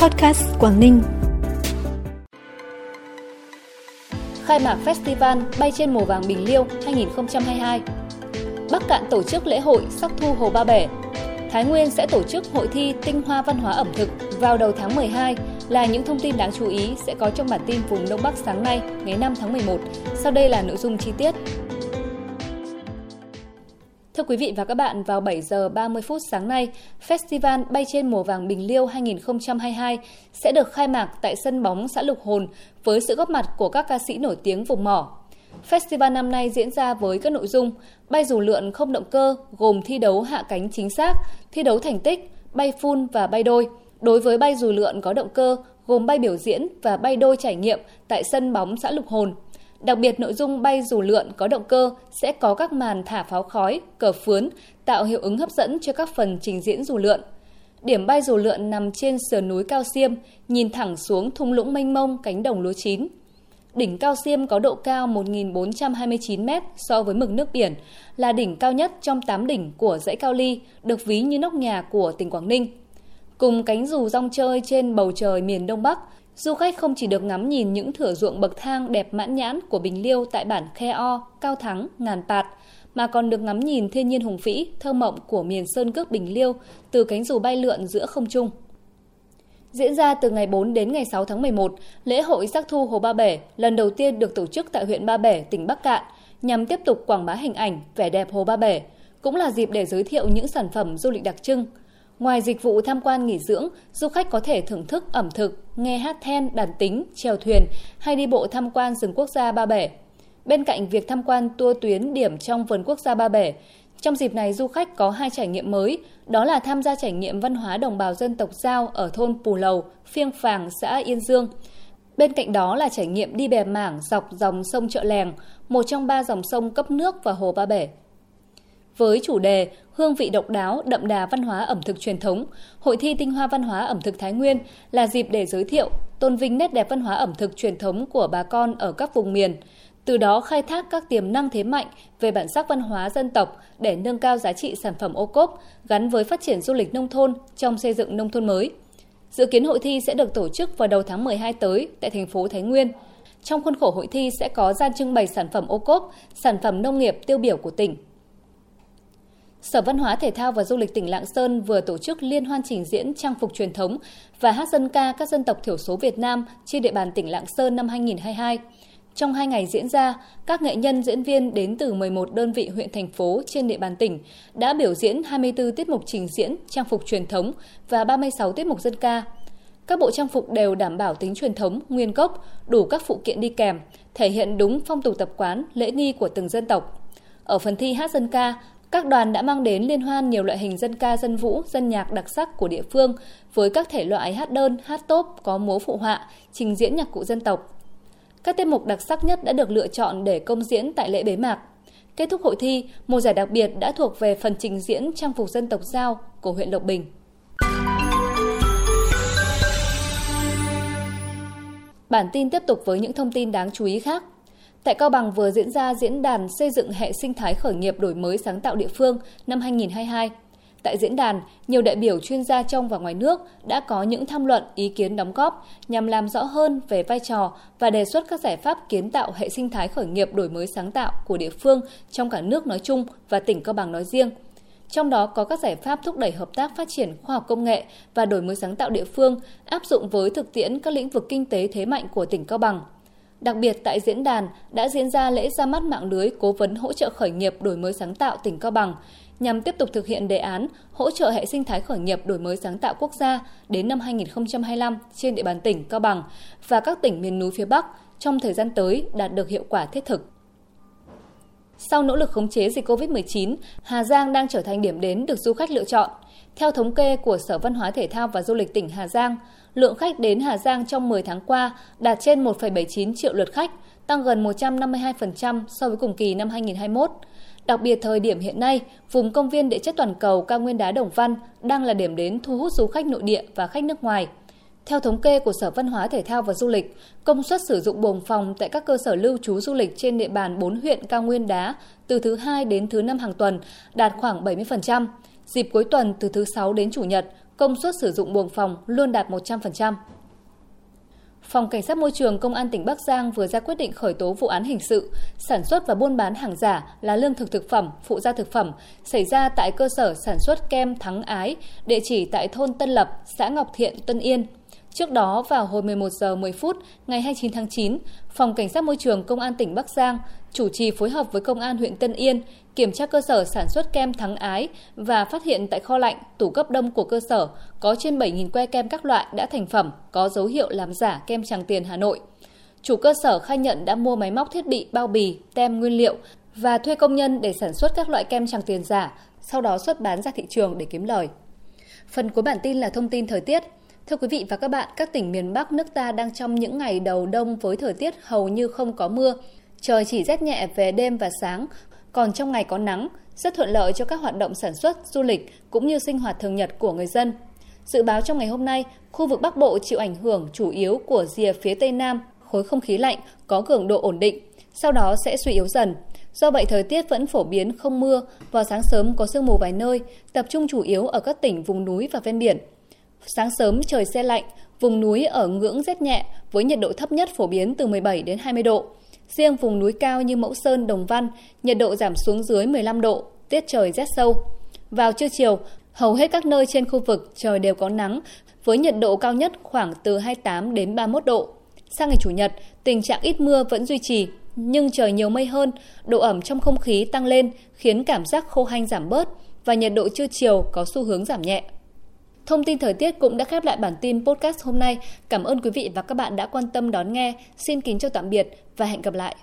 Podcast Quảng Ninh. Khai mạc Festival Bay trên mùa vàng Bình Liêu 2022 Bắc Cạn tổ chức lễ hội Sắc Thu Hồ Ba Bể Thái Nguyên sẽ tổ chức hội thi tinh hoa văn hóa ẩm thực vào đầu tháng 12 là những thông tin đáng chú ý sẽ có trong bản tin vùng Đông Bắc sáng nay, ngày 5 tháng 11. Sau đây là nội dung chi tiết. Thưa quý vị và các bạn, vào 7 giờ 30 phút sáng nay, Festival Bay trên mùa vàng Bình Liêu 2022 sẽ được khai mạc tại sân bóng xã Lục Hồn với sự góp mặt của các ca sĩ nổi tiếng vùng mỏ. Festival năm nay diễn ra với các nội dung bay dù lượn không động cơ gồm thi đấu hạ cánh chính xác, thi đấu thành tích, bay phun và bay đôi. Đối với bay dù lượn có động cơ gồm bay biểu diễn và bay đôi trải nghiệm tại sân bóng xã Lục Hồn. Đặc biệt nội dung bay dù lượn có động cơ sẽ có các màn thả pháo khói, cờ phướn, tạo hiệu ứng hấp dẫn cho các phần trình diễn dù lượn. Điểm bay dù lượn nằm trên sườn núi Cao Xiêm, nhìn thẳng xuống thung lũng mênh mông cánh đồng lúa chín. Đỉnh Cao Xiêm có độ cao 1.429 m so với mực nước biển, là đỉnh cao nhất trong 8 đỉnh của dãy Cao Ly, được ví như nóc nhà của tỉnh Quảng Ninh. Cùng cánh dù rong chơi trên bầu trời miền Đông Bắc, du khách không chỉ được ngắm nhìn những thửa ruộng bậc thang đẹp mãn nhãn của Bình Liêu tại bản Khe O, Cao Thắng, Ngàn Pạt, mà còn được ngắm nhìn thiên nhiên hùng vĩ, thơ mộng của miền Sơn Cước Bình Liêu từ cánh dù bay lượn giữa không trung. Diễn ra từ ngày 4 đến ngày 6 tháng 11, lễ hội sắc thu Hồ Ba Bể lần đầu tiên được tổ chức tại huyện Ba Bể, tỉnh Bắc Cạn, nhằm tiếp tục quảng bá hình ảnh, vẻ đẹp Hồ Ba Bể, cũng là dịp để giới thiệu những sản phẩm du lịch đặc trưng. Ngoài dịch vụ tham quan nghỉ dưỡng, du khách có thể thưởng thức ẩm thực, nghe hát then, đàn tính, chèo thuyền hay đi bộ tham quan rừng quốc gia Ba Bể. Bên cạnh việc tham quan tour tuyến điểm trong vườn quốc gia Ba Bể, trong dịp này du khách có hai trải nghiệm mới, đó là tham gia trải nghiệm văn hóa đồng bào dân tộc Giao ở thôn Pù Lầu, Phiêng Phàng, xã Yên Dương. Bên cạnh đó là trải nghiệm đi bè mảng dọc dòng sông Chợ Lèng, một trong ba dòng sông cấp nước và hồ Ba Bể. Với chủ đề Hương vị độc đáo, đậm đà văn hóa ẩm thực truyền thống, Hội thi tinh hoa văn hóa ẩm thực Thái Nguyên là dịp để giới thiệu, tôn vinh nét đẹp văn hóa ẩm thực truyền thống của bà con ở các vùng miền, từ đó khai thác các tiềm năng thế mạnh về bản sắc văn hóa dân tộc để nâng cao giá trị sản phẩm ô cốp gắn với phát triển du lịch nông thôn trong xây dựng nông thôn mới. Dự kiến hội thi sẽ được tổ chức vào đầu tháng 12 tới tại thành phố Thái Nguyên. Trong khuôn khổ hội thi sẽ có gian trưng bày sản phẩm ô cốp, sản phẩm nông nghiệp tiêu biểu của tỉnh. Sở Văn hóa Thể thao và Du lịch tỉnh Lạng Sơn vừa tổ chức liên hoan trình diễn trang phục truyền thống và hát dân ca các dân tộc thiểu số Việt Nam trên địa bàn tỉnh Lạng Sơn năm 2022. Trong hai ngày diễn ra, các nghệ nhân diễn viên đến từ 11 đơn vị huyện thành phố trên địa bàn tỉnh đã biểu diễn 24 tiết mục trình diễn trang phục truyền thống và 36 tiết mục dân ca. Các bộ trang phục đều đảm bảo tính truyền thống, nguyên gốc, đủ các phụ kiện đi kèm, thể hiện đúng phong tục tập quán, lễ nghi của từng dân tộc. Ở phần thi hát dân ca, các đoàn đã mang đến liên hoan nhiều loại hình dân ca dân vũ, dân nhạc đặc sắc của địa phương với các thể loại hát đơn, hát tốp, có múa phụ họa, trình diễn nhạc cụ dân tộc, các tiết mục đặc sắc nhất đã được lựa chọn để công diễn tại lễ bế mạc. Kết thúc hội thi, một giải đặc biệt đã thuộc về phần trình diễn trang phục dân tộc Giao của huyện Lộc Bình. Bản tin tiếp tục với những thông tin đáng chú ý khác. Tại Cao Bằng vừa diễn ra diễn đàn xây dựng hệ sinh thái khởi nghiệp đổi mới sáng tạo địa phương năm 2022. Tại diễn đàn, nhiều đại biểu chuyên gia trong và ngoài nước đã có những tham luận, ý kiến đóng góp nhằm làm rõ hơn về vai trò và đề xuất các giải pháp kiến tạo hệ sinh thái khởi nghiệp đổi mới sáng tạo của địa phương trong cả nước nói chung và tỉnh Cao Bằng nói riêng. Trong đó có các giải pháp thúc đẩy hợp tác phát triển khoa học công nghệ và đổi mới sáng tạo địa phương áp dụng với thực tiễn các lĩnh vực kinh tế thế mạnh của tỉnh Cao Bằng. Đặc biệt tại diễn đàn đã diễn ra lễ ra mắt mạng lưới cố vấn hỗ trợ khởi nghiệp đổi mới sáng tạo tỉnh Cao Bằng nhằm tiếp tục thực hiện đề án hỗ trợ hệ sinh thái khởi nghiệp đổi mới sáng tạo quốc gia đến năm 2025 trên địa bàn tỉnh Cao Bằng và các tỉnh miền núi phía Bắc trong thời gian tới đạt được hiệu quả thiết thực. Sau nỗ lực khống chế dịch COVID-19, Hà Giang đang trở thành điểm đến được du khách lựa chọn. Theo thống kê của Sở Văn hóa Thể thao và Du lịch tỉnh Hà Giang, lượng khách đến Hà Giang trong 10 tháng qua đạt trên 1,79 triệu lượt khách, tăng gần 152% so với cùng kỳ năm 2021. Đặc biệt thời điểm hiện nay, vùng công viên địa chất toàn cầu cao nguyên đá Đồng Văn đang là điểm đến thu hút du khách nội địa và khách nước ngoài. Theo thống kê của Sở Văn hóa Thể thao và Du lịch, công suất sử dụng buồng phòng tại các cơ sở lưu trú du lịch trên địa bàn 4 huyện cao nguyên đá từ thứ hai đến thứ năm hàng tuần đạt khoảng 70%. Dịp cuối tuần từ thứ sáu đến chủ nhật, công suất sử dụng buồng phòng luôn đạt 100%. Phòng Cảnh sát Môi trường Công an tỉnh Bắc Giang vừa ra quyết định khởi tố vụ án hình sự sản xuất và buôn bán hàng giả là lương thực thực phẩm, phụ gia thực phẩm xảy ra tại cơ sở sản xuất kem Thắng Ái, địa chỉ tại thôn Tân Lập, xã Ngọc Thiện, Tân Yên. Trước đó vào hồi 11 giờ 10 phút ngày 29 tháng 9, Phòng Cảnh sát Môi trường Công an tỉnh Bắc Giang chủ trì phối hợp với Công an huyện Tân Yên kiểm tra cơ sở sản xuất kem Thắng Ái và phát hiện tại kho lạnh, tủ cấp đông của cơ sở có trên 7.000 que kem các loại đã thành phẩm có dấu hiệu làm giả kem Tràng Tiền Hà Nội. Chủ cơ sở khai nhận đã mua máy móc thiết bị, bao bì, tem nguyên liệu và thuê công nhân để sản xuất các loại kem Tràng Tiền giả, sau đó xuất bán ra thị trường để kiếm lời. Phần cuối bản tin là thông tin thời tiết. Thưa quý vị và các bạn, các tỉnh miền Bắc nước ta đang trong những ngày đầu đông với thời tiết hầu như không có mưa. Trời chỉ rét nhẹ về đêm và sáng, còn trong ngày có nắng, rất thuận lợi cho các hoạt động sản xuất, du lịch cũng như sinh hoạt thường nhật của người dân. Dự báo trong ngày hôm nay, khu vực Bắc Bộ chịu ảnh hưởng chủ yếu của rìa phía Tây Nam, khối không khí lạnh có cường độ ổn định, sau đó sẽ suy yếu dần. Do vậy thời tiết vẫn phổ biến không mưa, vào sáng sớm có sương mù vài nơi, tập trung chủ yếu ở các tỉnh vùng núi và ven biển. Sáng sớm trời xe lạnh, vùng núi ở ngưỡng rét nhẹ với nhiệt độ thấp nhất phổ biến từ 17 đến 20 độ. Riêng vùng núi cao như Mẫu Sơn, Đồng Văn, nhiệt độ giảm xuống dưới 15 độ, tiết trời rét sâu. Vào trưa chiều, hầu hết các nơi trên khu vực trời đều có nắng, với nhiệt độ cao nhất khoảng từ 28 đến 31 độ. Sang ngày Chủ nhật, tình trạng ít mưa vẫn duy trì, nhưng trời nhiều mây hơn, độ ẩm trong không khí tăng lên khiến cảm giác khô hanh giảm bớt và nhiệt độ trưa chiều có xu hướng giảm nhẹ. Thông tin thời tiết cũng đã khép lại bản tin podcast hôm nay. Cảm ơn quý vị và các bạn đã quan tâm đón nghe. Xin kính chào tạm biệt và hẹn gặp lại.